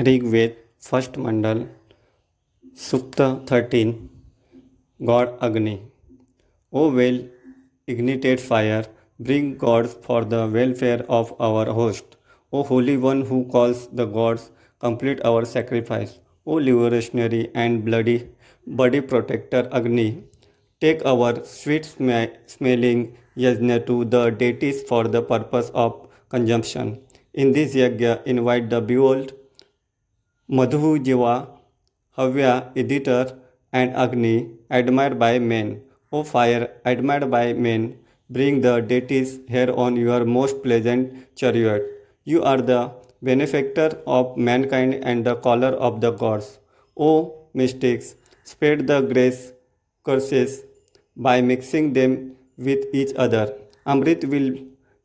Rigveda, first mandala sukta thirteen god Agni. O well ignited fire, bring gods for the welfare of our host. O holy one who calls the gods, complete our sacrifice. O liberationary and bloody body protector Agni. Take our sweet smelling yajna to the deities for the purpose of consumption. In this yajna, invite the beloved Madhu Jiva, Havya, editor, and Agni, admired by men. O fire, admired by men, bring the deities here on your most pleasant chariot. You are the benefactor of mankind and the caller of the gods. O mystics, spread the grace curses by mixing them with each other. Amrit will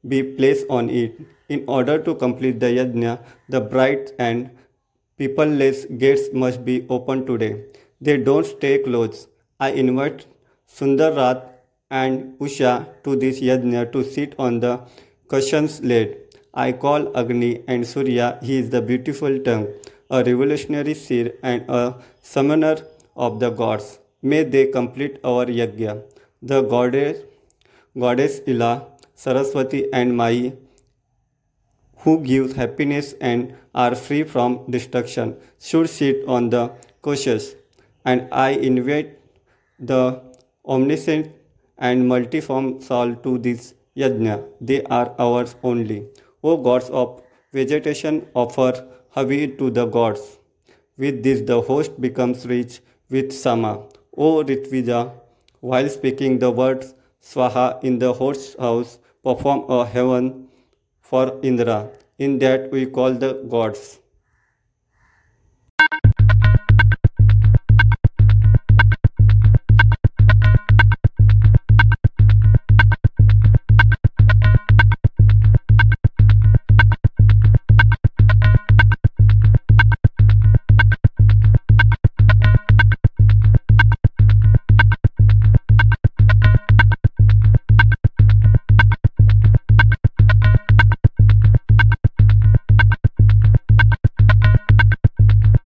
be placed on it. In order to complete the yajna, the bright and peopleless gates must be opened today. They don't stay closed. I invite Sundar Rath and Usha to this yajna to sit on the cushions laid. I call Agni and Surya, he is the beautiful tongue, a revolutionary seer and a summoner of the gods. May they complete our yajna. The goddess, goddess Ila, Saraswati and Mahi who gives happiness and are free from destruction should sit on the cautious. And I invite the omniscient and multiform soul to this yajna. They are ours only. O gods of vegetation, offer Havi to the gods. With this, the host becomes rich with Sama. O Ritvija, while speaking the words Swaha in the host's house, perform a heaven for Indra. In that we call the gods.